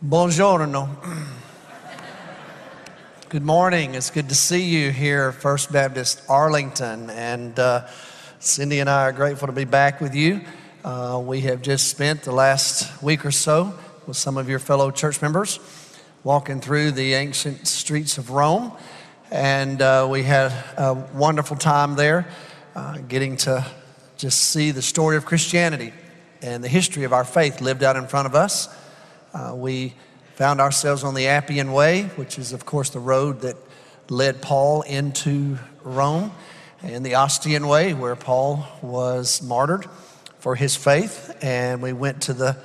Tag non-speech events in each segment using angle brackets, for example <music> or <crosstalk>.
Buongiorno. Good morning. It's good to see you here, First Baptist Arlington. And uh, Cindy and I are grateful to be back with you. Uh, we have just spent the last week or so with some of your fellow church members walking through the ancient streets of Rome. And uh, we had a wonderful time there uh, getting to just see the story of Christianity and the history of our faith lived out in front of us. Uh, we found ourselves on the Appian Way, which is, of course, the road that led Paul into Rome, and the Ostian Way, where Paul was martyred for his faith. And we went to the,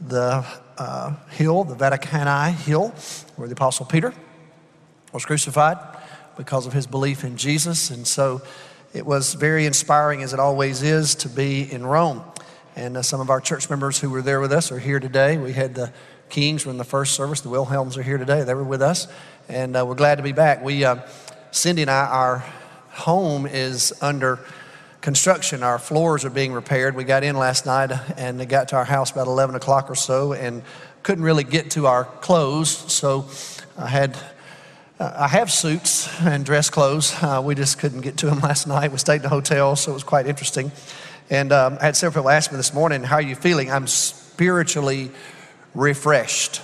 the uh, hill, the Vaticani Hill, where the Apostle Peter was crucified because of his belief in Jesus. And so it was very inspiring, as it always is, to be in Rome. And uh, some of our church members who were there with us are here today. We had the Kings were in the first service. The Wilhelms are here today. They were with us. And uh, we're glad to be back. We, uh, Cindy and I, our home is under construction. Our floors are being repaired. We got in last night and they got to our house about 11 o'clock or so and couldn't really get to our clothes. So I had uh, I have suits and dress clothes. Uh, we just couldn't get to them last night. We stayed in a hotel, so it was quite interesting. And um, I had several people ask me this morning, How are you feeling? I'm spiritually refreshed.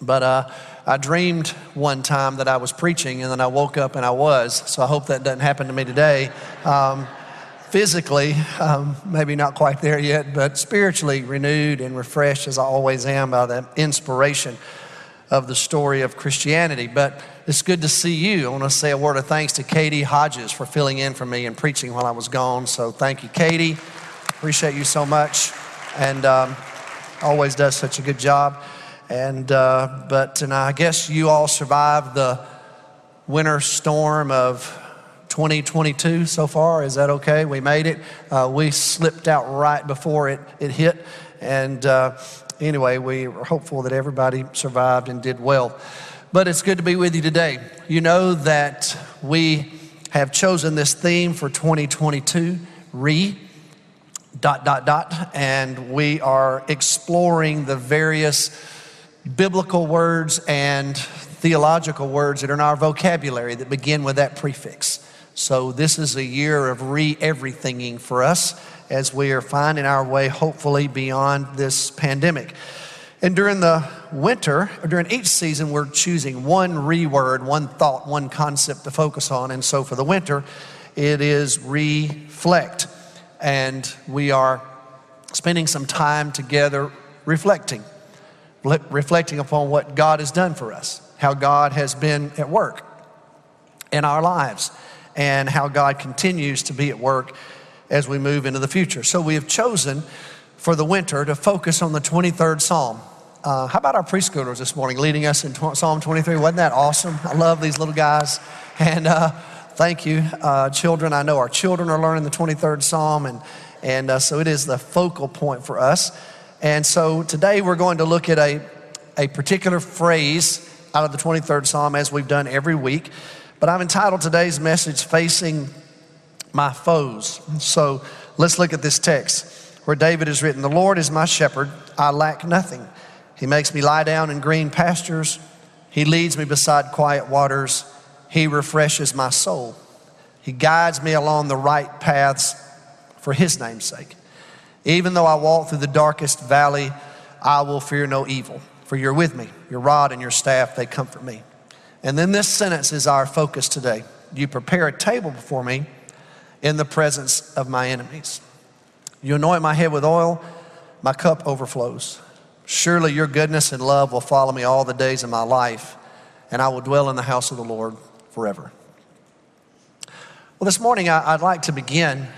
But uh, I dreamed one time that I was preaching, and then I woke up and I was. So I hope that doesn't happen to me today. Um, physically, um, maybe not quite there yet, but spiritually renewed and refreshed as I always am by the inspiration of the story of Christianity. But it's good to see you. I want to say a word of thanks to Katie Hodges for filling in for me and preaching while I was gone. So thank you, Katie. Appreciate you so much. And um, always does such a good job. And, uh, but, and I guess you all survived the winter storm of 2022 so far. Is that okay? We made it. Uh, we slipped out right before it, it hit. And uh, anyway, we are hopeful that everybody survived and did well. But it's good to be with you today. You know that we have chosen this theme for 2022, re, dot, dot, dot, and we are exploring the various biblical words and theological words that are in our vocabulary that begin with that prefix. So this is a year of re-everythinging for us as we are finding our way, hopefully, beyond this pandemic. And during the winter, during each season, we're choosing one reword, one thought, one concept to focus on. And so for the winter, it is reflect. And we are spending some time together reflecting, reflecting upon what God has done for us, how God has been at work in our lives, and how God continues to be at work as we move into the future. So we have chosen for the winter to focus on the 23rd Psalm. Uh, how about our preschoolers this morning leading us in Psalm 23? Wasn't that awesome? I love these little guys. And uh, thank you, uh, children. I know our children are learning the 23rd Psalm, and, and uh, so it is the focal point for us. And so today we're going to look at a, a particular phrase out of the 23rd Psalm as we've done every week. But I've entitled today's message, Facing My Foes. So let's look at this text where David has written, The Lord is my shepherd, I lack nothing. He makes me lie down in green pastures. He leads me beside quiet waters. He refreshes my soul. He guides me along the right paths for His name's sake. Even though I walk through the darkest valley, I will fear no evil, for you're with me. Your rod and your staff, they comfort me. And then this sentence is our focus today. You prepare a table before me in the presence of my enemies. You anoint my head with oil, my cup overflows. Surely your goodness and love will follow me all the days of my life, and I will dwell in the house of the Lord forever. Well, this morning I'd like to begin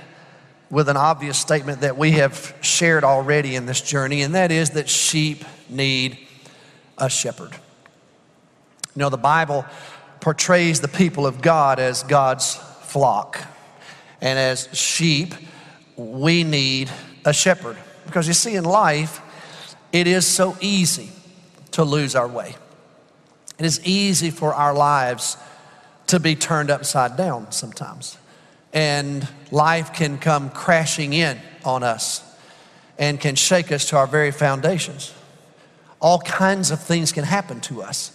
with an obvious statement that we have shared already in this journey, and that is that sheep need a shepherd. You know, the Bible portrays the people of God as God's flock, and as sheep, we need a shepherd. Because you see, in life, it is so easy to lose our way. It is easy for our lives to be turned upside down sometimes. And life can come crashing in on us and can shake us to our very foundations. All kinds of things can happen to us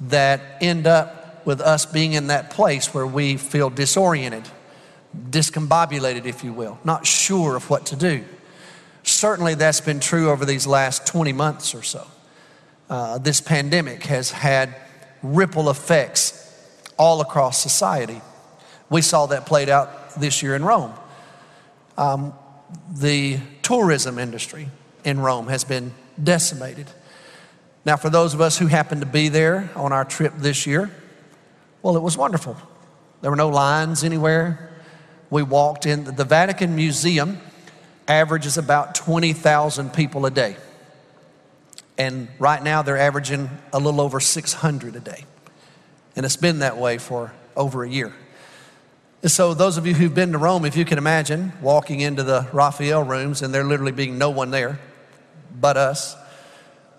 that end up with us being in that place where we feel disoriented, discombobulated, if you will, not sure of what to do. Certainly, that's been true over these last 20 months or so. Uh, this pandemic has had ripple effects all across society. We saw that played out this year in Rome. Um, the tourism industry in Rome has been decimated. Now, for those of us who happened to be there on our trip this year, well, it was wonderful. There were no lines anywhere. We walked in. The Vatican Museum averages about 20,000 people a day. And right now they're averaging a little over 600 a day. And it's been that way for over a year. And so, those of you who've been to Rome, if you can imagine walking into the Raphael rooms and there literally being no one there but us,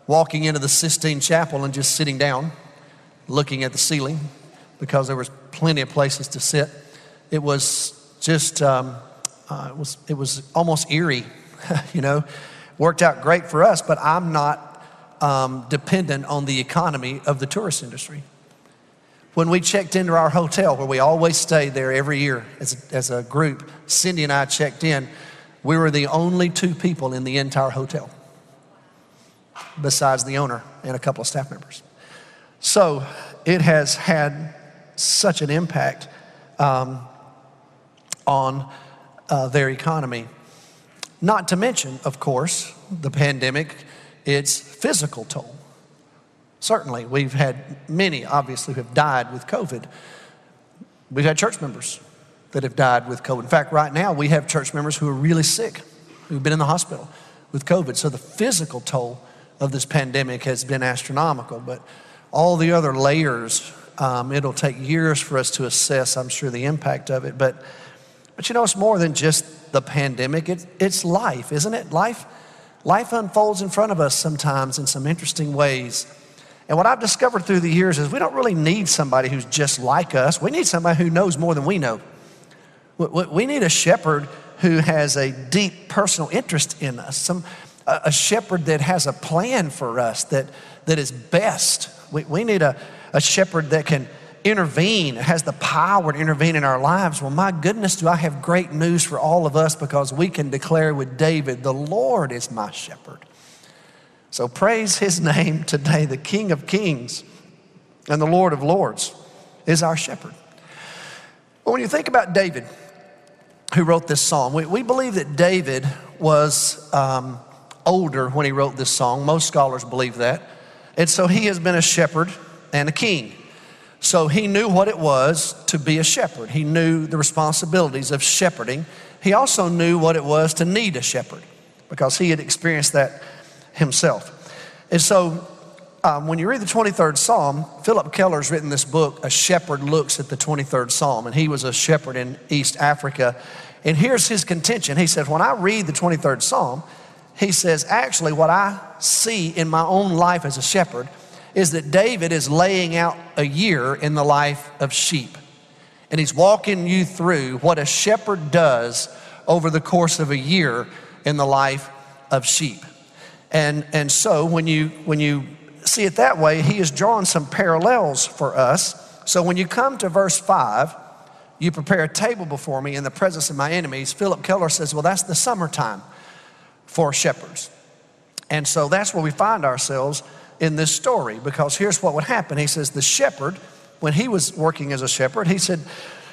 walking into the Sistine Chapel and just sitting down, looking at the ceiling because there was plenty of places to sit. It was just, um, uh, it, was, it was almost eerie, <laughs> you know. Worked out great for us, but I'm not um, dependent on the economy of the tourist industry. When we checked into our hotel, where we always stay there every year as as a group, Cindy and I checked in. We were the only two people in the entire hotel, besides the owner and a couple of staff members. So it has had such an impact um, on uh, their economy. Not to mention, of course, the pandemic, its physical toll. Certainly, we've had many, obviously, who have died with COVID. We've had church members that have died with COVID. In fact, right now, we have church members who are really sick, who've been in the hospital with COVID. So the physical toll of this pandemic has been astronomical, but all the other layers, um, it'll take years for us to assess, I'm sure, the impact of it. But, but you know, it's more than just the pandemic, it, it's life, isn't it? Life, life unfolds in front of us sometimes in some interesting ways. And what I've discovered through the years is we don't really need somebody who's just like us. We need somebody who knows more than we know. We need a shepherd who has a deep personal interest in us, some, a shepherd that has a plan for us that, that is best. We, we need a, a shepherd that can intervene, has the power to intervene in our lives. Well, my goodness, do I have great news for all of us because we can declare with David, The Lord is my shepherd. So praise his name today. The King of Kings and the Lord of Lords is our shepherd. Well, when you think about David, who wrote this psalm, we, we believe that David was um, older when he wrote this song. Most scholars believe that. And so he has been a shepherd and a king. So he knew what it was to be a shepherd. He knew the responsibilities of shepherding. He also knew what it was to need a shepherd because he had experienced that himself. And so um, when you read the 23rd Psalm, Phillip Keller's written this book, A Shepherd Looks at the 23rd Psalm, and he was a shepherd in East Africa. And here's his contention. He said, When I read the 23rd Psalm, he says, actually, what I see in my own life as a shepherd is that David is laying out a year in the life of sheep. And he's walking you through what a shepherd does over the course of a year in the life of sheep. And, and so when you, when you see it that way, he has drawn some parallels for us. So when you come to verse 5, you prepare a table before me in the presence of my enemies. Phillip Keller says, well, that's the summertime for shepherds. And so that's where we find ourselves in this story because here's what would happen. He says, the shepherd, when he was working as a shepherd, he said,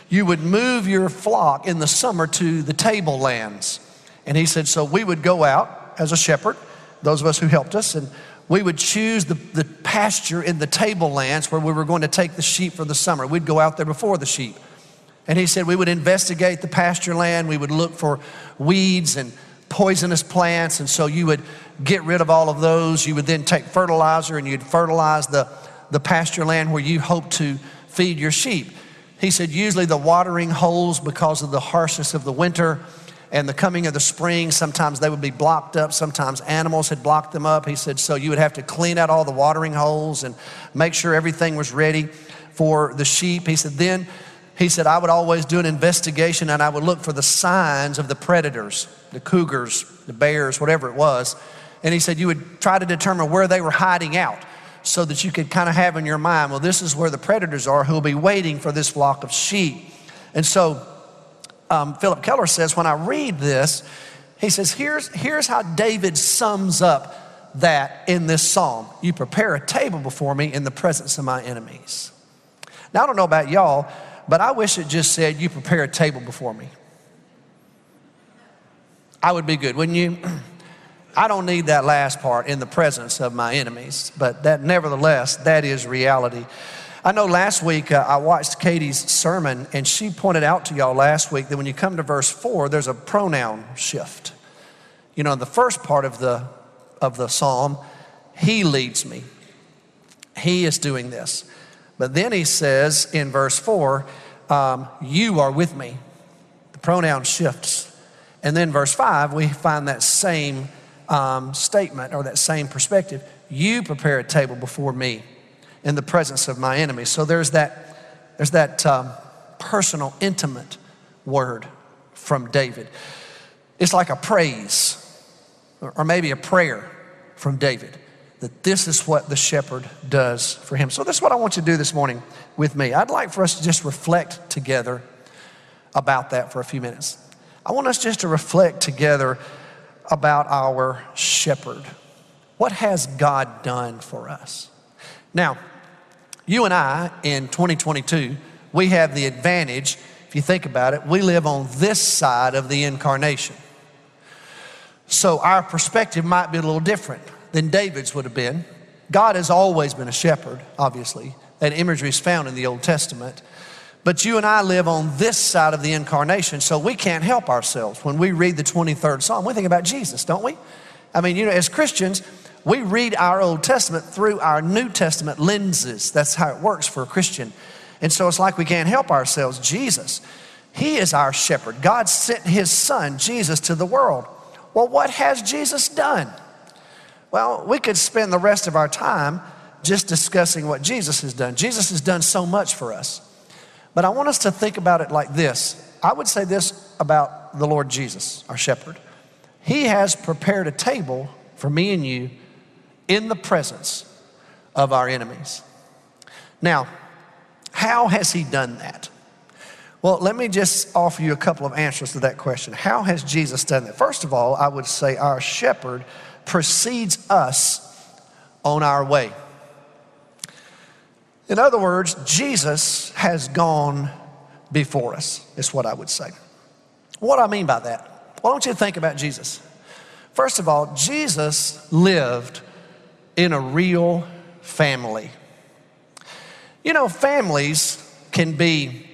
you would move your flock in the summer to the tablelands. And he said, so we would go out as a shepherd those of us who helped us, and we would choose the, the pasture in the tablelands where we were going to take the sheep for the summer. We'd go out there before the sheep. And he said we would investigate the pasture land, we would look for weeds and poisonous plants, and so you would get rid of all of those. You would then take fertilizer and you'd fertilize the, the pasture land where you hope to feed your sheep. He said usually the watering holes, because of the harshness of the winter, and the coming of the spring, sometimes they would be blocked up. Sometimes animals had blocked them up. He said, so you would have to clean out all the watering holes and make sure everything was ready for the sheep. He said, then he said, I would always do an investigation and I would look for the signs of the predators, the cougars, the bears, whatever it was. And he said you would try to determine where they were hiding out so that you could kind of have in your mind, well, this is where the predators are who'll be waiting for this flock of sheep. And so um, Phillip Keller says, when I read this, he says, here's, here's how David sums up that in this psalm. You prepare a table before me in the presence of my enemies. Now, I don't know about y'all, but I wish it just said, You prepare a table before me. I would be good, wouldn't you? <clears throat> I don't need that last part in the presence of my enemies, but that nevertheless, that is reality. I know last week uh, I watched Katie's sermon, and she pointed out to y'all last week that when you come to verse four, there's a pronoun shift. You know, in the first part of the of the psalm, he leads me. He is doing this. But then he says in verse 4, um, You are with me. The pronoun shifts. And then verse 5, we find that same um, statement or that same perspective. You prepare a table before me in the presence of my enemies. So there's that, there's that um, personal, intimate word from David. It's like a praise or maybe a prayer from David that this is what the shepherd does for him. So, this is what I want you to do this morning with me. I'd like for us to just reflect together about that for a few minutes. I want us just to reflect together about our shepherd. What has God done for us? Now, you and I in 2022, we have the advantage, if you think about it, we live on this side of the incarnation. So our perspective might be a little different than David's would have been. God has always been a shepherd, obviously. That imagery is found in the Old Testament. But you and I live on this side of the incarnation, so we can't help ourselves. When we read the 23rd Psalm, we think about Jesus, don't we? I mean, you know, as Christians, we read our Old Testament through our New Testament lenses. That's how it works for a Christian. And so it's like we can't help ourselves. Jesus, He is our shepherd. God sent His Son, Jesus, to the world. Well, what has Jesus done? Well, we could spend the rest of our time just discussing what Jesus has done. Jesus has done so much for us. But I want us to think about it like this. I would say this about the Lord Jesus, our shepherd. He has prepared a table for me and you in the presence of our enemies. Now, how has he done that? Well, let me just offer you a couple of answers to that question. How has Jesus done that? First of all, I would say our shepherd precedes us on our way. In other words, Jesus has gone before us, is what I would say. What do I mean by that? Why don't you think about Jesus? First of all, Jesus lived in a real family. You know, families can be,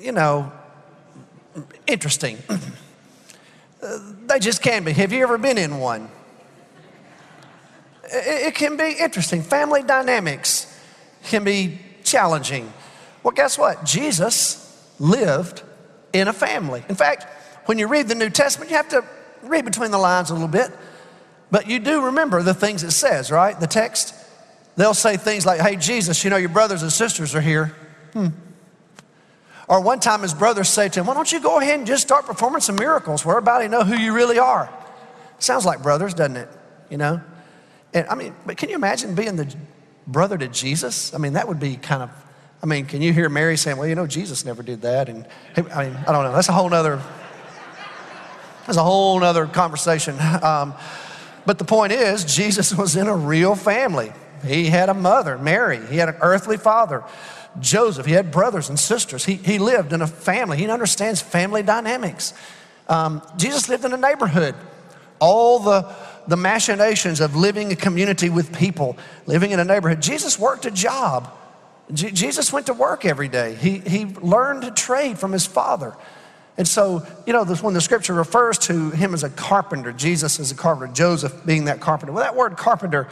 you know, interesting. <clears throat> Uh, they just can be. Have you ever been in one? It, it can be interesting. Family dynamics can be challenging. Well, guess what? Jesus lived in a family. In fact, when you read the New Testament, you have to read between the lines a little bit, but you do remember the things it says, right? The text. They'll say things like, hey, Jesus, you know, your brothers and sisters are here. Hmm. Or one time his brothers say to him, Why don't you go ahead and just start performing some miracles where everybody know who you really are? Sounds like brothers, doesn't it? You know? And I mean, but can you imagine being the brother to Jesus? I mean, that would be kind of, I mean, can you hear Mary saying, Well, you know, Jesus never did that? And I mean, I don't know. That's a whole nother, that's a whole other conversation. Um, but the point is, Jesus was in a real family. He had a mother, Mary. He had an earthly father. Joseph, he had brothers and sisters. He, he lived in a family. He understands family dynamics. Um, Jesus lived in a neighborhood. All the, the machinations of living a community with people, living in a neighborhood. Jesus worked a job. Jesus went to work every day. He, he learned to trade from his father. And so, you know, this, when the scripture refers to him as a carpenter, Jesus as a carpenter, Joseph being that carpenter, well, that word carpenter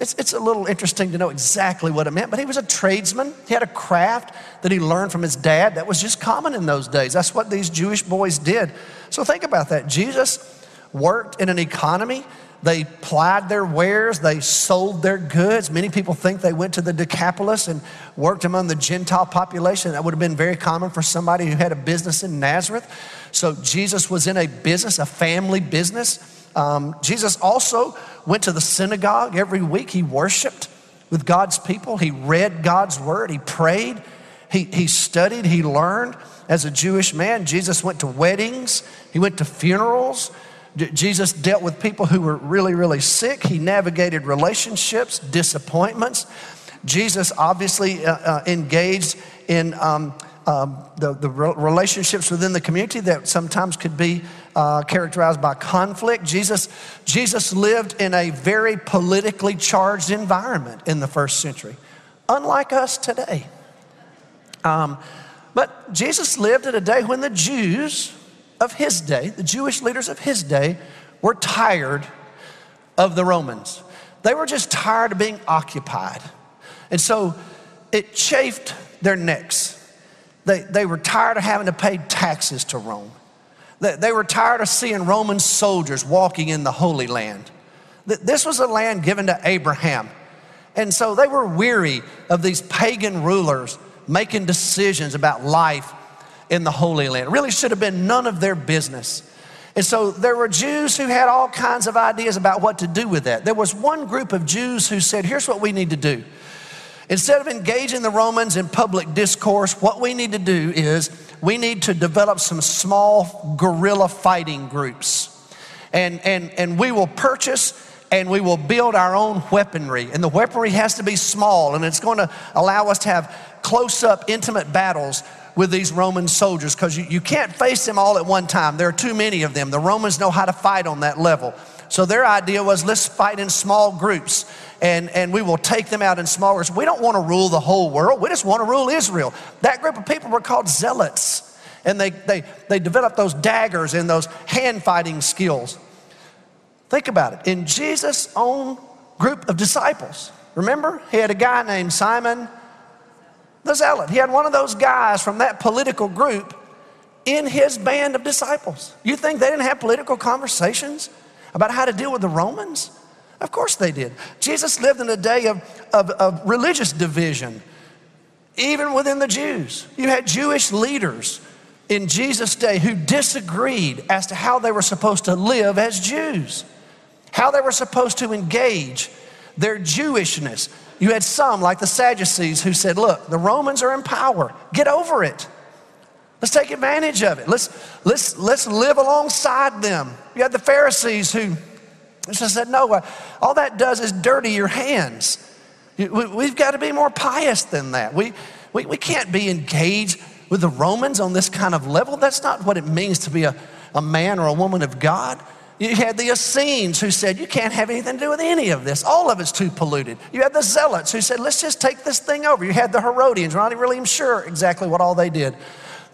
it's, it's a little interesting to know exactly what it meant, but he was a tradesman. He had a craft that he learned from his dad that was just common in those days. That's what these Jewish boys did. So think about that. Jesus worked in an economy They plied their wares, they sold their goods. Many people think they went to the Decapolis and worked among the Gentile population. That would have been very common for somebody who had a business in Nazareth. So Jesus was in a business, a family business. Um, Jesus also went to the synagogue every week. He worshiped with God's people, he read God's word, he prayed, he, he studied, he learned. As a Jewish man, Jesus went to weddings, he went to funerals. Jesus dealt with people who were really, really sick. He navigated relationships, disappointments. Jesus obviously uh, uh, engaged in um, um, the, the relationships within the community that sometimes could be uh, characterized by conflict. Jesus, Jesus lived in a very politically charged environment in the first century, unlike us today. Um, but Jesus lived at a day when the Jews of his day, the Jewish leaders of his day, were tired of the Romans. They were just tired of being occupied. And so it chafed their necks. They, they were tired of having to pay taxes to Rome. They, they were tired of seeing Roman soldiers walking in the Holy Land. This was a land given to Abraham. And so they were weary of these pagan rulers making decisions about life in the Holy Land. It really should have been none of their business. And so there were Jews who had all kinds of ideas about what to do with that. There was one group of Jews who said, here's what we need to do. Instead of engaging the Romans in public discourse, what we need to do is we need to develop some small guerrilla fighting groups. And, and, and we will purchase and we will build our own weaponry. And the weaponry has to be small, and it's going to allow us to have close up, intimate battles with these Roman soldiers because you, you can't face them all at one time. There are too many of them. The Romans know how to fight on that level. So their idea was let's fight in small groups and, and we will take them out in small groups. We don't want to rule the whole world, we just want to rule Israel. That group of people were called zealots. And they, they, they developed those daggers and those hand fighting skills. Think about it. In Jesus' own group of disciples, remember, he had a guy named Simon the Zealot. He had one of those guys from that political group in his band of disciples. You think they didn't have political conversations about how to deal with the Romans? Of course they did. Jesus lived in a day of, of, of religious division, even within the Jews. You had Jewish leaders in Jesus' day who disagreed as to how they were supposed to live as Jews, how they were supposed to engage their Jewishness. You had some, like the Sadducees, who said, Look, the Romans are in power, get over it. Let's take advantage of it. Let's, let's, let's live alongside them. You had the Pharisees who just said, No, uh, all that does is dirty your hands. We've got to be more pious than that. We, we, we can't be engaged with the Romans on this kind of level. That's not what it means to be a, a man or a woman of God. You had the Essenes who said, You can't have anything to do with any of this. All of it's too polluted. You had the Zealots who said, Let's just take this thing over. You had the Herodians. We're not even really even sure exactly what all they did.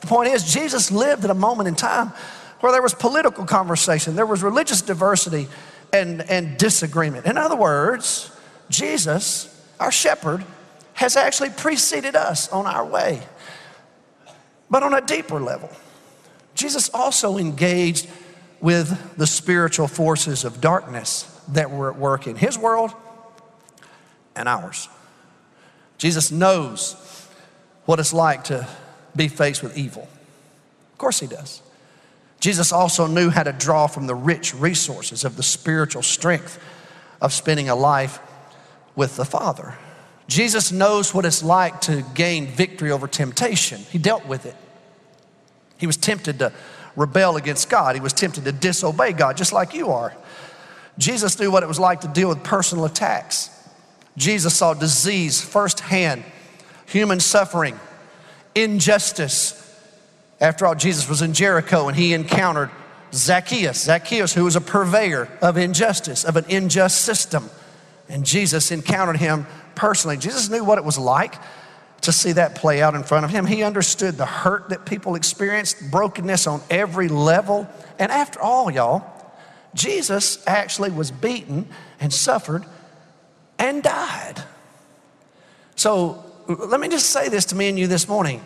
The point is, Jesus lived at a moment in time where there was political conversation, there was religious diversity and, and disagreement. In other words, Jesus, our shepherd, has actually preceded us on our way. But on a deeper level, Jesus also engaged with the spiritual forces of darkness that were at work in his world and ours. Jesus knows what it's like to be faced with evil. Of course, he does. Jesus also knew how to draw from the rich resources of the spiritual strength of spending a life with the Father. Jesus knows what it's like to gain victory over temptation. He dealt with it. He was tempted to rebel against God. He was tempted to disobey God, just like you are. Jesus knew what it was like to deal with personal attacks. Jesus saw disease firsthand, human suffering, injustice. After all, Jesus was in Jericho and he encountered Zacchaeus. Zacchaeus, who was a purveyor of injustice, of an unjust system. And Jesus encountered him personally. Jesus knew what it was like to see that play out in front of him. He understood the hurt that people experienced, brokenness on every level. And after all, y'all, Jesus actually was beaten and suffered and died. So let me just say this to me and you this morning.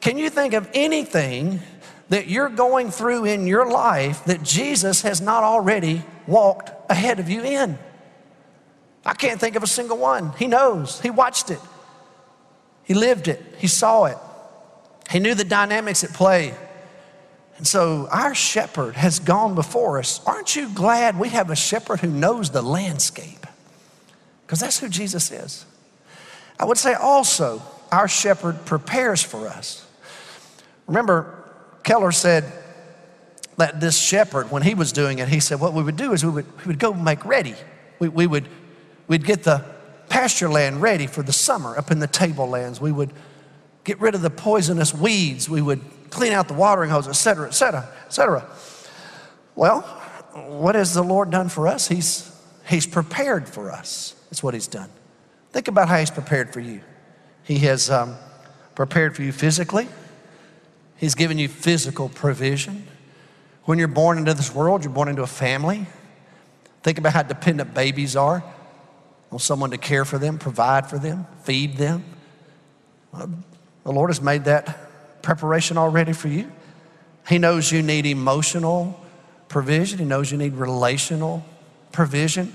Can you think of anything that you're going through in your life that Jesus has not already walked ahead of you in? I can't think of a single one. He knows, He watched it, He lived it, He saw it, He knew the dynamics at play. And so our shepherd has gone before us. Aren't you glad we have a shepherd who knows the landscape? Because that's who Jesus is. I would say also, our shepherd prepares for us. Remember, Keller said that this shepherd, when he was doing it, he said what we would do is we would, we would go make ready. We, we would, we'd get the pasture land ready for the summer up in the tablelands. We would get rid of the poisonous weeds. We would clean out the watering hose, et cetera, et cetera, et cetera. Well, what has the Lord done for us? He's, he's prepared for us. That's what He's done. Think about how He's prepared for you. He has um, prepared for you physically, He's given you physical provision. When you're born into this world, you're born into a family. Think about how dependent babies are on someone to care for them, provide for them, feed them. The Lord has made that preparation already for you. He knows you need emotional provision, He knows you need relational provision.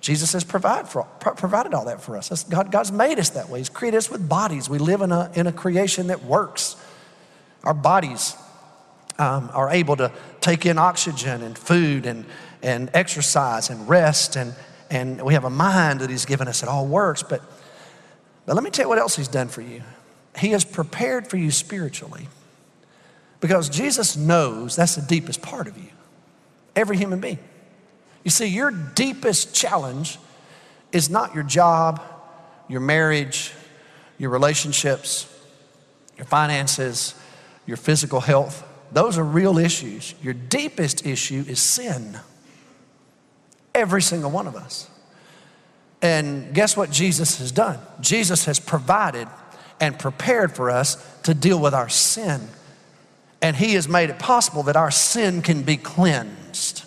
Jesus has provide for, provided all that for us. God, God's made us that way. He's created us with bodies. We live in a, in a creation that works. Our bodies um, are able to take in oxygen and food and, and exercise and rest, and, and we have a mind that He's given us. It all works. But, but let me tell you what else He's done for you. He has prepared for you spiritually because Jesus knows that's the deepest part of you, every human being. You see, your deepest challenge is not your job, your marriage, your relationships, your finances, your physical health. Those are real issues. Your deepest issue is sin. Every single one of us. And guess what Jesus has done? Jesus has provided and prepared for us to deal with our sin. And He has made it possible that our sin can be cleansed.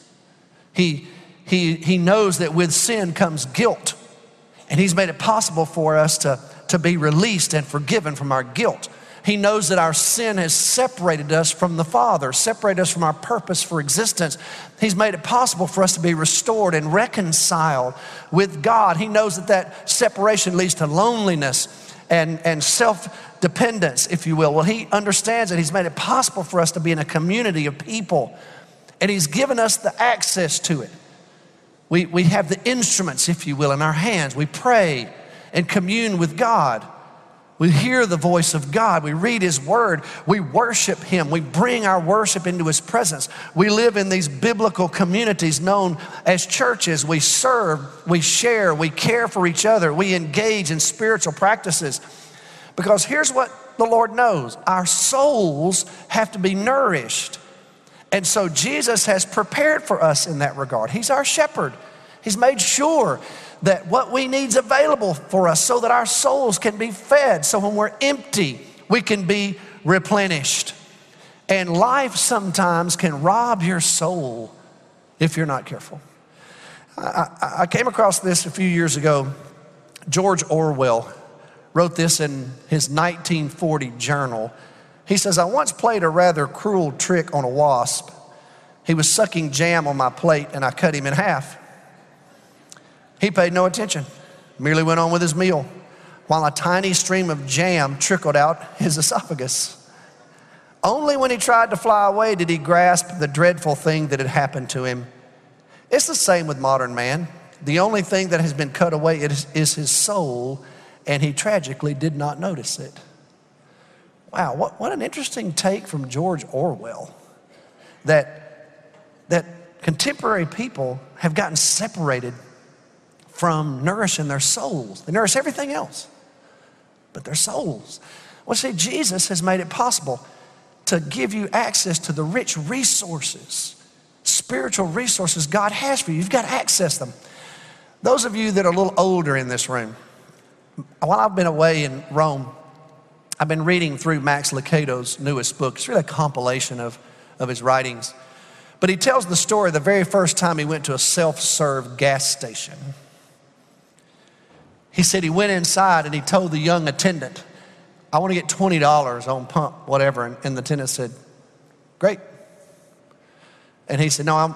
He, he, he knows that with sin comes guilt. And He's made it possible for us to, to be released and forgiven from our guilt. He knows that our sin has separated us from the Father, separated us from our purpose for existence. He's made it possible for us to be restored and reconciled with God. He knows that that separation leads to loneliness and, and self dependence, if you will. Well, he understands that he's made it possible for us to be in a community of people, and he's given us the access to it. We, we have the instruments, if you will, in our hands. We pray and commune with God. We hear the voice of God. We read His Word. We worship Him. We bring our worship into His presence. We live in these biblical communities known as churches. We serve, we share, we care for each other, we engage in spiritual practices. Because here's what the Lord knows our souls have to be nourished. And so Jesus has prepared for us in that regard. He's our shepherd. He's made sure that what we need is available for us so that our souls can be fed. So when we're empty, we can be replenished. And life sometimes can rob your soul if you're not careful. I, I, came across this a few years ago. George Orwell wrote this in his 1940 journal. He says, I once played a rather cruel trick on a wasp. He was sucking jam on my plate and I cut him in half. He paid no attention, merely went on with his meal, while a tiny stream of jam trickled out his esophagus. Only when he tried to fly away did he grasp the dreadful thing that had happened to him. It's the same with modern man. The only thing that has been cut away is, is his soul, and he tragically did not notice it. Wow, what, what an interesting take from George Orwell that, that contemporary people have gotten separated from nourishing their souls. They nourish everything else, but their souls. Well, see, Jesus has made it possible to give you access to the rich resources, spiritual resources God has for you. You've got to access them. Those of you that are a little older in this room, while I've been away in Rome, I've been reading through Max Lucado's newest book. It's really a compilation of, of his writings. But he tells the story the very first time he went to a self serve gas station. He said he went inside and he told the young attendant, I want to get $20 on pump, whatever. And, and the attendant said, Great. And he said, No, I'm,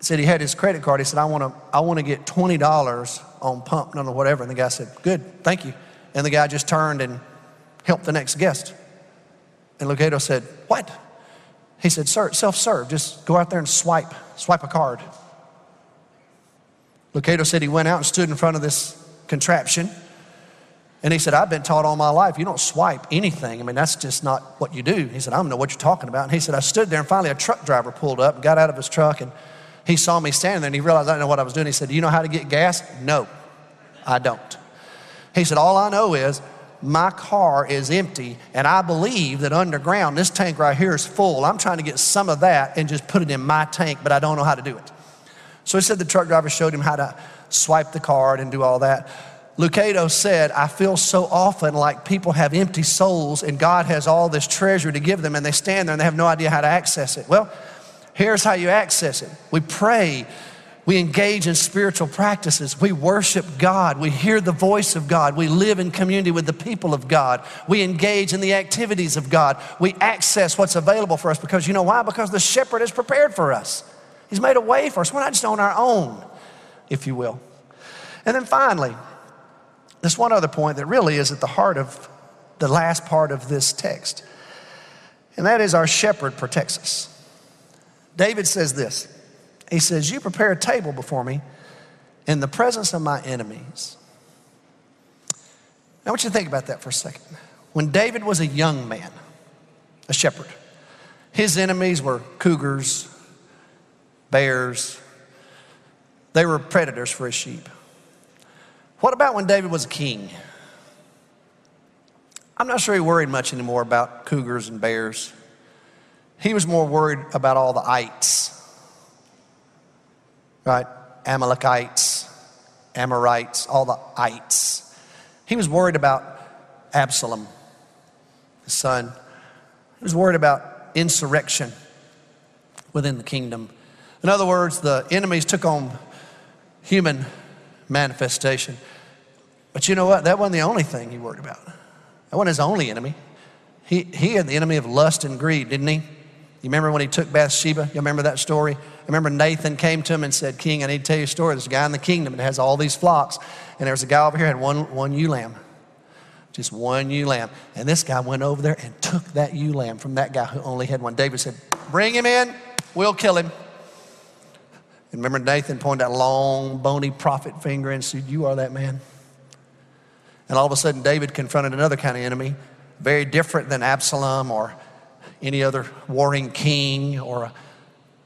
said he had his credit card. He said, I want to I want to get $20 on pump, no, no, whatever. And the guy said, Good, thank you. And the guy just turned and helped the next guest. And Lucado said, What? He said, Sir, self serve. Just go out there and swipe, swipe a card. Lucado said he went out and stood in front of this contraption. And he said, I've been taught all my life, you don't swipe anything. I mean, that's just not what you do. He said, I don't know what you're talking about. And he said, I stood there and finally a truck driver pulled up and got out of his truck and he saw me standing there and he realized I didn't know what I was doing. He said, Do you know how to get gas? No, I don't. He said, All I know is my car is empty and I believe that underground, this tank right here is full. I'm trying to get some of that and just put it in my tank, but I don't know how to do it. So he said the truck driver showed him how to swipe the card and do all that. Lucado said, I feel so often like people have empty souls and God has all this treasure to give them and they stand there and they have no idea how to access it. Well, here's how you access it we pray we engage in spiritual practices. We worship God. We hear the voice of God. We live in community with the people of God. We engage in the activities of God. We access what's available for us because you know why? Because the shepherd is prepared for us. He's made a way for us. We're not just on our own, if you will. And then finally, there's one other point that really is at the heart of the last part of this text, and that is our shepherd protects us. David says this he says, You prepare a table before me in the presence of my enemies. Now, I want you to think about that for a second. When David was a young man, a shepherd, his enemies were cougars, bears, they were predators for his sheep. What about when David was a king? I'm not sure he worried much anymore about cougars and bears. He was more worried about all the ites right? Amalekites, Amorites, all the ites. He was worried about Absalom, his son. He was worried about insurrection within the kingdom. In other words, the enemies took on human manifestation. But you know what? That wasn't the only thing he worried about. That wasn't his only enemy. He, he had the enemy of lust and greed, didn't he? You remember when he took Bathsheba? You remember that story? I remember Nathan came to him and said, King, I need to tell you a story. There's a guy in the kingdom that has all these flocks, and there's a guy over here had one, one ewe lamb. Just one ewe lamb. And this guy went over there and took that ewe lamb from that guy who only had one. David said, Bring him in, we'll kill him. And remember, Nathan pointed that long, bony prophet finger and said, You are that man. And all of a sudden, David confronted another kind of enemy, very different than Absalom or any other warring king or a,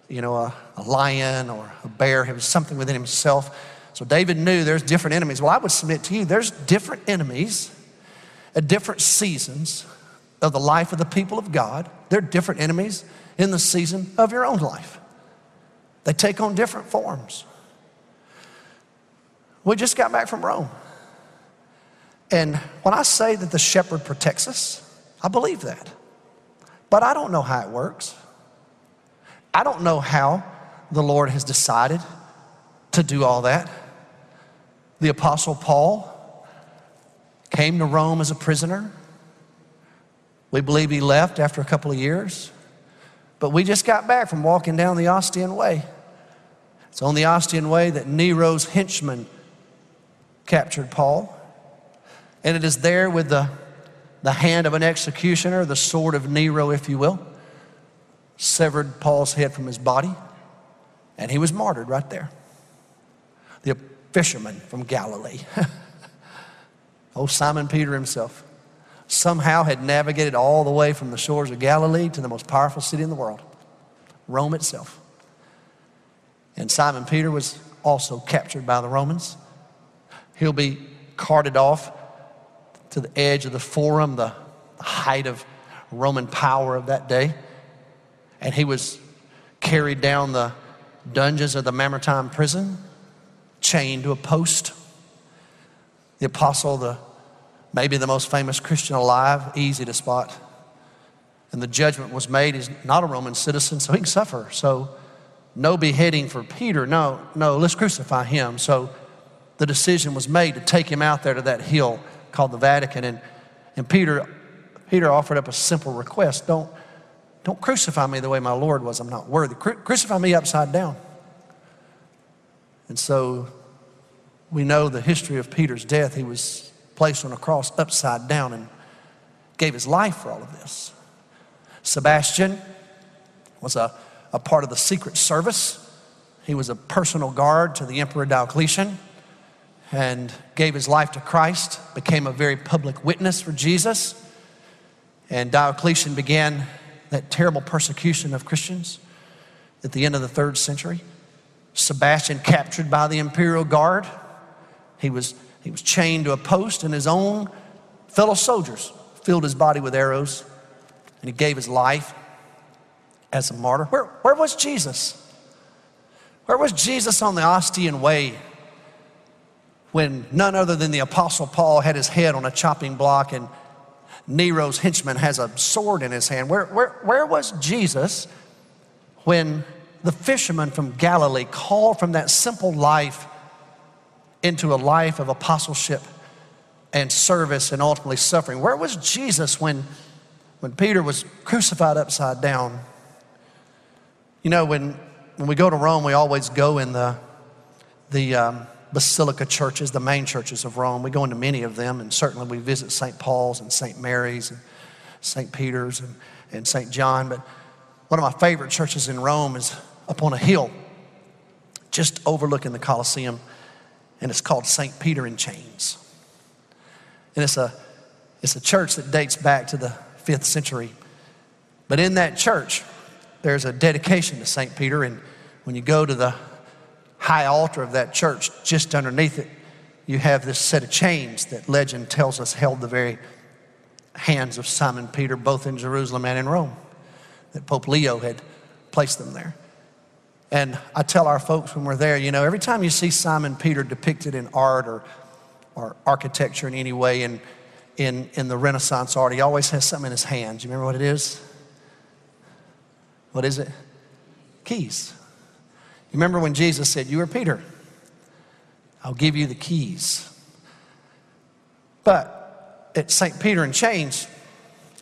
you know, a, a lion or a bear. It was something within himself. So David knew there's different enemies. Well, I would submit to you, there's different enemies at different seasons of the life of the people of God. There are different enemies in the season of your own life. They take on different forms. We just got back from Rome. And when I say that the shepherd protects us, I believe that. But I don't know how it works. I don't know how the Lord has decided to do all that. The Apostle Paul came to Rome as a prisoner. We believe he left after a couple of years. But we just got back from walking down the Ostian Way. It's on the Ostian Way that Nero's henchmen captured Paul. And it is there with the the hand of an executioner, the sword of Nero, if you will, severed Paul's head from his body, and he was martyred right there. The fisherman from Galilee, <laughs> oh, Simon Peter himself, somehow had navigated all the way from the shores of Galilee to the most powerful city in the world, Rome itself. And Simon Peter was also captured by the Romans. He'll be carted off to the edge of the forum, the height of Roman power of that day. And he was carried down the dungeons of the Mamertine prison, chained to a post. The apostle, the maybe the most famous Christian alive, easy to spot. And the judgment was made. He's not a Roman citizen, so he can suffer. So no beheading for Peter. No, no, let's crucify him. So the decision was made to take him out there to that hill called the Vatican. And, and Peter, Peter offered up a simple request don't, don't crucify me the way my Lord was. I'm not worthy. Cru- crucify me upside down. And so we know the history of Peter's death. He was placed on a cross upside down and gave his life for all of this. Sebastian was a, a part of the secret service. He was a personal guard to the Emperor Diocletian and gave his life to Christ, became a very public witness for Jesus. And Diocletian began that terrible persecution of Christians at the end of the third century. Sebastian, captured by the imperial guard, he was, he was chained to a post, and his own fellow soldiers filled his body with arrows, and he gave his life as a martyr. Where, where was Jesus? Where was Jesus on the Ostian Way when none other than the Apostle Paul had his head on a chopping block and Nero's henchman has a sword in his hand? Where, where, where was Jesus when the fisherman from Galilee called from that simple life into a life of apostleship and service and ultimately suffering? Where was Jesus when, when Peter was crucified upside down? You know, when, when we go to Rome, we always go in the, the um, basilica churches, the main churches of Rome. We go into many of them, and certainly we visit St. Paul's and St. Mary's and St. Peter's and, and St. John. But one of my favorite churches in Rome is up on a hill just overlooking the Colosseum, and it's called St. Peter in Chains. And it's a, it's a church that dates back to the fifth century. But in that church, there's a dedication to St. Peter, and when you go to the high altar of that church, just underneath it, you have this set of chains that legend tells us held the very hands of Simon Peter, both in Jerusalem and in Rome, that Pope Leo had placed them there. And I tell our folks when we're there, you know, every time you see Simon Peter depicted in art or, or architecture in any way in, in, in the Renaissance art, he always has something in his hands. You remember what it is? What is it? Keys. You remember when Jesus said, You are Peter, I'll give you the keys. But at St. Peter in chains,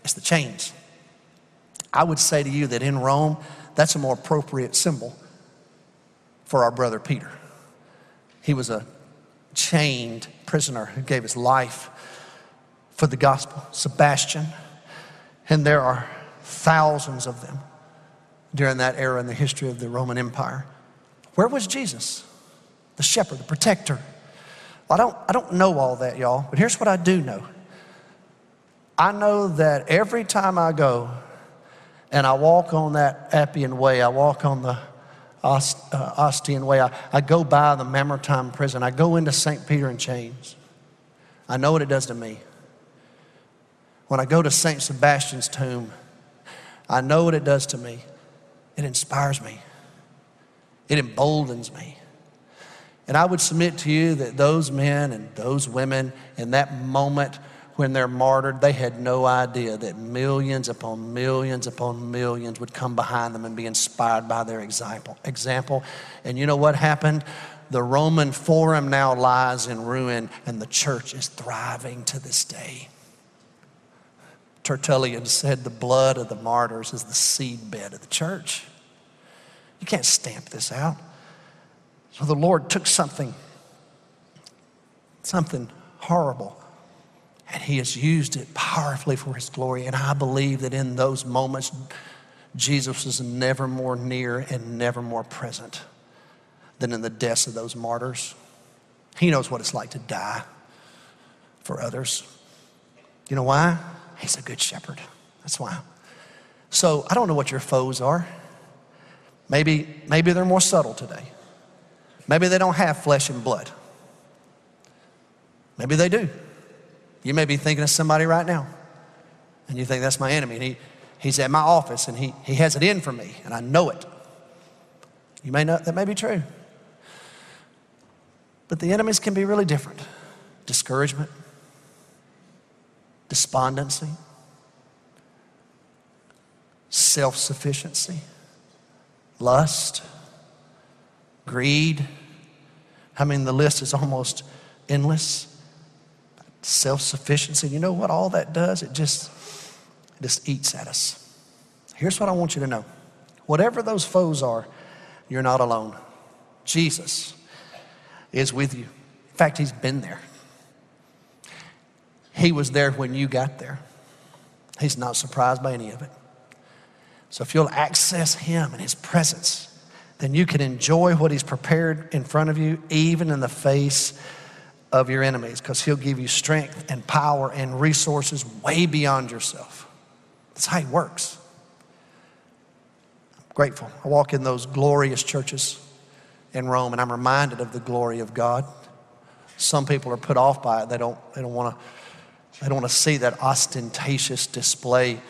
it's the chains. I would say to you that in Rome, that's a more appropriate symbol for our brother Peter. He was a chained prisoner who gave his life for the gospel. Sebastian, and there are thousands of them during that era in the history of the Roman Empire. Where was Jesus? The shepherd, the protector. Well, I don't, I don't know all that, y'all, but here's what I do know. I know that every time I go and I walk on that Appian Way, I walk on the Ostian uh, Way. I, I go by the Mamertine prison. I go into St. Peter in chains. I know what it does to me. When I go to St. Sebastian's tomb, I know what it does to me. It inspires me, it emboldens me. And I would submit to you that those men and those women in that moment when they're martyred, they had no idea that millions upon millions upon millions would come behind them and be inspired by their example. example. And you know what happened? The Roman Forum now lies in ruin, and the church is thriving to this day. Tertullian said the blood of the martyrs is the seedbed of the church. You can't stamp this out. So the Lord took something, something horrible, and he has used it powerfully for his glory. And I believe that in those moments, Jesus is never more near and never more present than in the deaths of those martyrs. He knows what it's like to die for others. You know why? He's a good shepherd. That's why. So I don't know what your foes are. Maybe, maybe they're more subtle today. Maybe they don't have flesh and blood. Maybe they do. You may be thinking of somebody right now, and you think that's my enemy, and he, he's at my office and he, he has it in for me, and I know it. You may not, that may be true. But the enemies can be really different discouragement, despondency, self sufficiency, lust, greed. I mean, the list is almost endless self sufficiency. You know what all that does? It just, it just eats at us. Here's what I want you to know whatever those foes are, you're not alone. Jesus is with you. In fact, He's been there. He was there when you got there. He's not surprised by any of it. So if you'll access Him and His presence, then you can enjoy what He's prepared in front of you, even in the face of your enemies, because He'll give you strength and power and resources way beyond yourself. That's how He works. I'm grateful. I walk in those glorious churches in Rome, and I'm reminded of the glory of God. Some people are put off by it. They don't, they don't want to they don't want to see that ostentatious display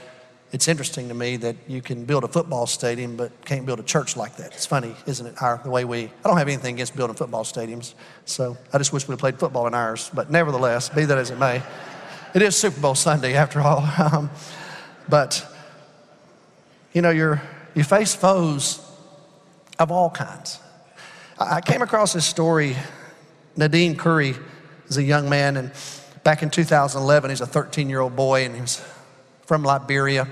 it's interesting to me that you can build a football stadium but can't build a church like that. It's funny, isn't it? Our, the way we, I don't have anything against building football stadiums, so I just wish we played football in ours. But nevertheless, be that as it may, it is Super Bowl Sunday after all. <laughs> Um, but, you know, you're, you face foes of all kinds. I came across this story. Nadin Khoury is a young man, and back in 2011, he's a 13 year old boy, and he was from Liberia.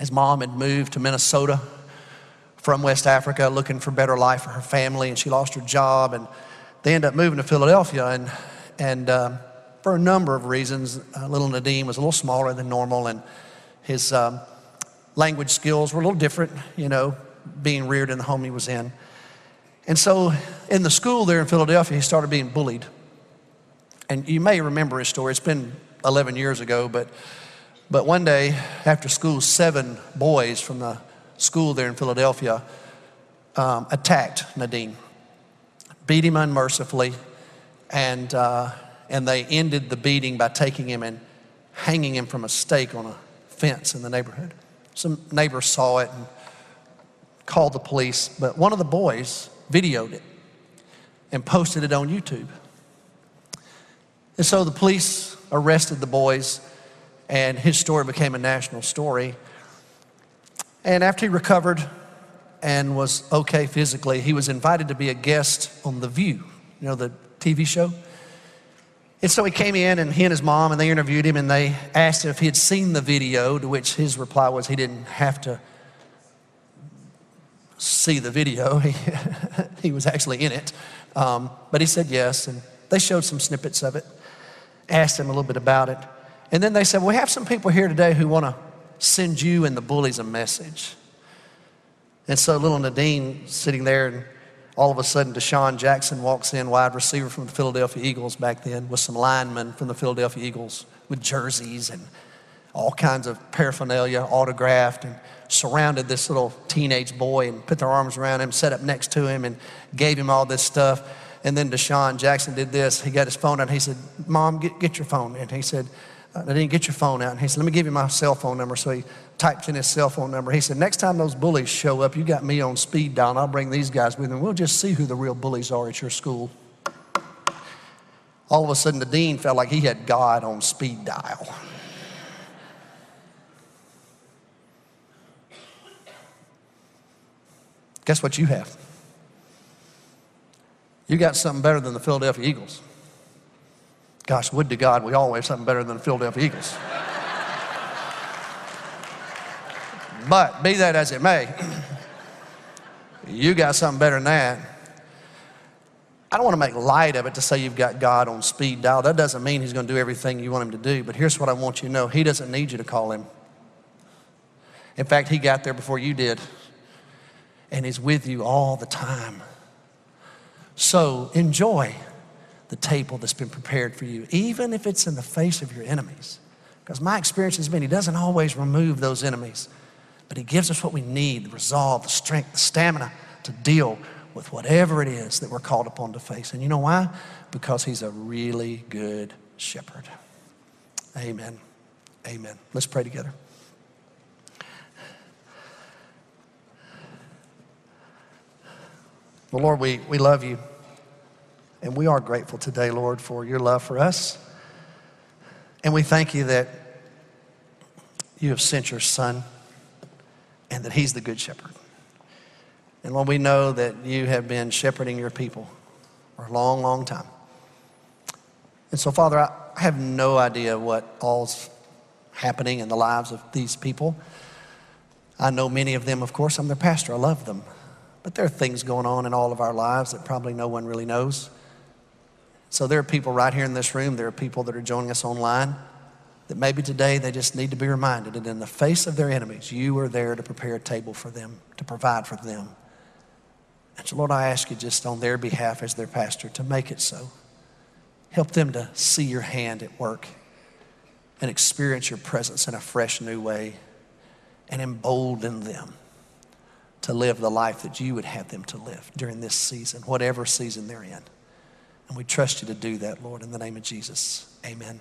His mom had moved to Minnesota from West Africa looking for a better life for her family, and she lost her job. And they ended up moving to Philadelphia. And, and um, for a number of reasons, uh, little Nadin was a little smaller than normal, and his um, language skills were a little different, you know, being reared in the home he was in. And so in the school there in Philadelphia, he started being bullied. And you may remember his story. It's been 11 years ago, but but one day after school, seven boys from the school there in Philadelphia um, attacked Nadin, beat him unmercifully, and, uh, and they ended the beating by taking him and hanging him from a stake on a fence in the neighborhood. Some neighbors saw it and called the police, but one of the boys videoed it and posted it on YouTube. And so the police arrested the boys and his story became a national story. And after he recovered and was okay physically, he was invited to be a guest on The View, you know, the TV show. And so he came in, and he and his mom, and they interviewed him, and they asked him if he had seen the video, to which his reply was he didn't have to see the video. <laughs> He, was actually in it. Um, but he said yes, and they showed some snippets of it, asked him a little bit about it. And then they said, We have some people here today who want to send you and the bullies a message. And so little Nadin sitting there, and all of a sudden DeSean Jackson walks in, wide receiver from the Philadelphia Eagles back then, with some linemen from the Philadelphia Eagles with jerseys and all kinds of paraphernalia autographed and surrounded this little teenage boy and put their arms around him, sat up next to him, and gave him all this stuff. And then DeSean Jackson did this. He got his phone out he said, Mom, get, get your phone. And he said, I didn't get your phone out. And he said, Let me give you my cell phone number. So he typed in his cell phone number. He said, Next time those bullies show up, you got me on speed dial, I'll bring these guys with me. We'll just see who the real bullies are at your school. All of a sudden, the dean felt like he had God on speed dial. Guess what you have? You got something better than the Philadelphia Eagles. Gosh, would to God we all have something better than the Philadelphia Eagles. but be that as it may, you got something better than that. I don't want to make light of it to say you've got God on speed dial. That doesn't mean He's going to do everything you want Him to do. But here's what I want you to know He doesn't need you to call Him. In fact, He got there before you did, and He's with you all the time. So enjoy the table that's been prepared for you, even if it's in the face of your enemies. Because my experience has been He doesn't always remove those enemies, but He gives us what we need the resolve, the strength, the stamina to deal with whatever it is that we're called upon to face. And you know why? Because He's a really good shepherd. Amen. Amen. Let's pray together. Well, Lord, we, we love you. And we are grateful today, Lord, for your love for us. And we thank you that you have sent your son and that he's the good shepherd. And Lord, we know that you have been shepherding your people for a long, long time. And so, Father, I have no idea what all's happening in the lives of these people. I know many of them, of course, I'm their pastor, I love them. But there are things going on in all of our lives that probably no one really knows. So there are people right here in this room, there are people that are joining us online that maybe today they just need to be reminded that in the face of their enemies, you are there to prepare a table for them, to provide for them. And so, Lord, I ask you just on their behalf as their pastor to make it so. Help them to see your hand at work and experience your presence in a fresh new way and embolden them to live the life that you would have them to live during this season, whatever season they're in. And we trust you to do that, Lord, in the name of Jesus. Amen.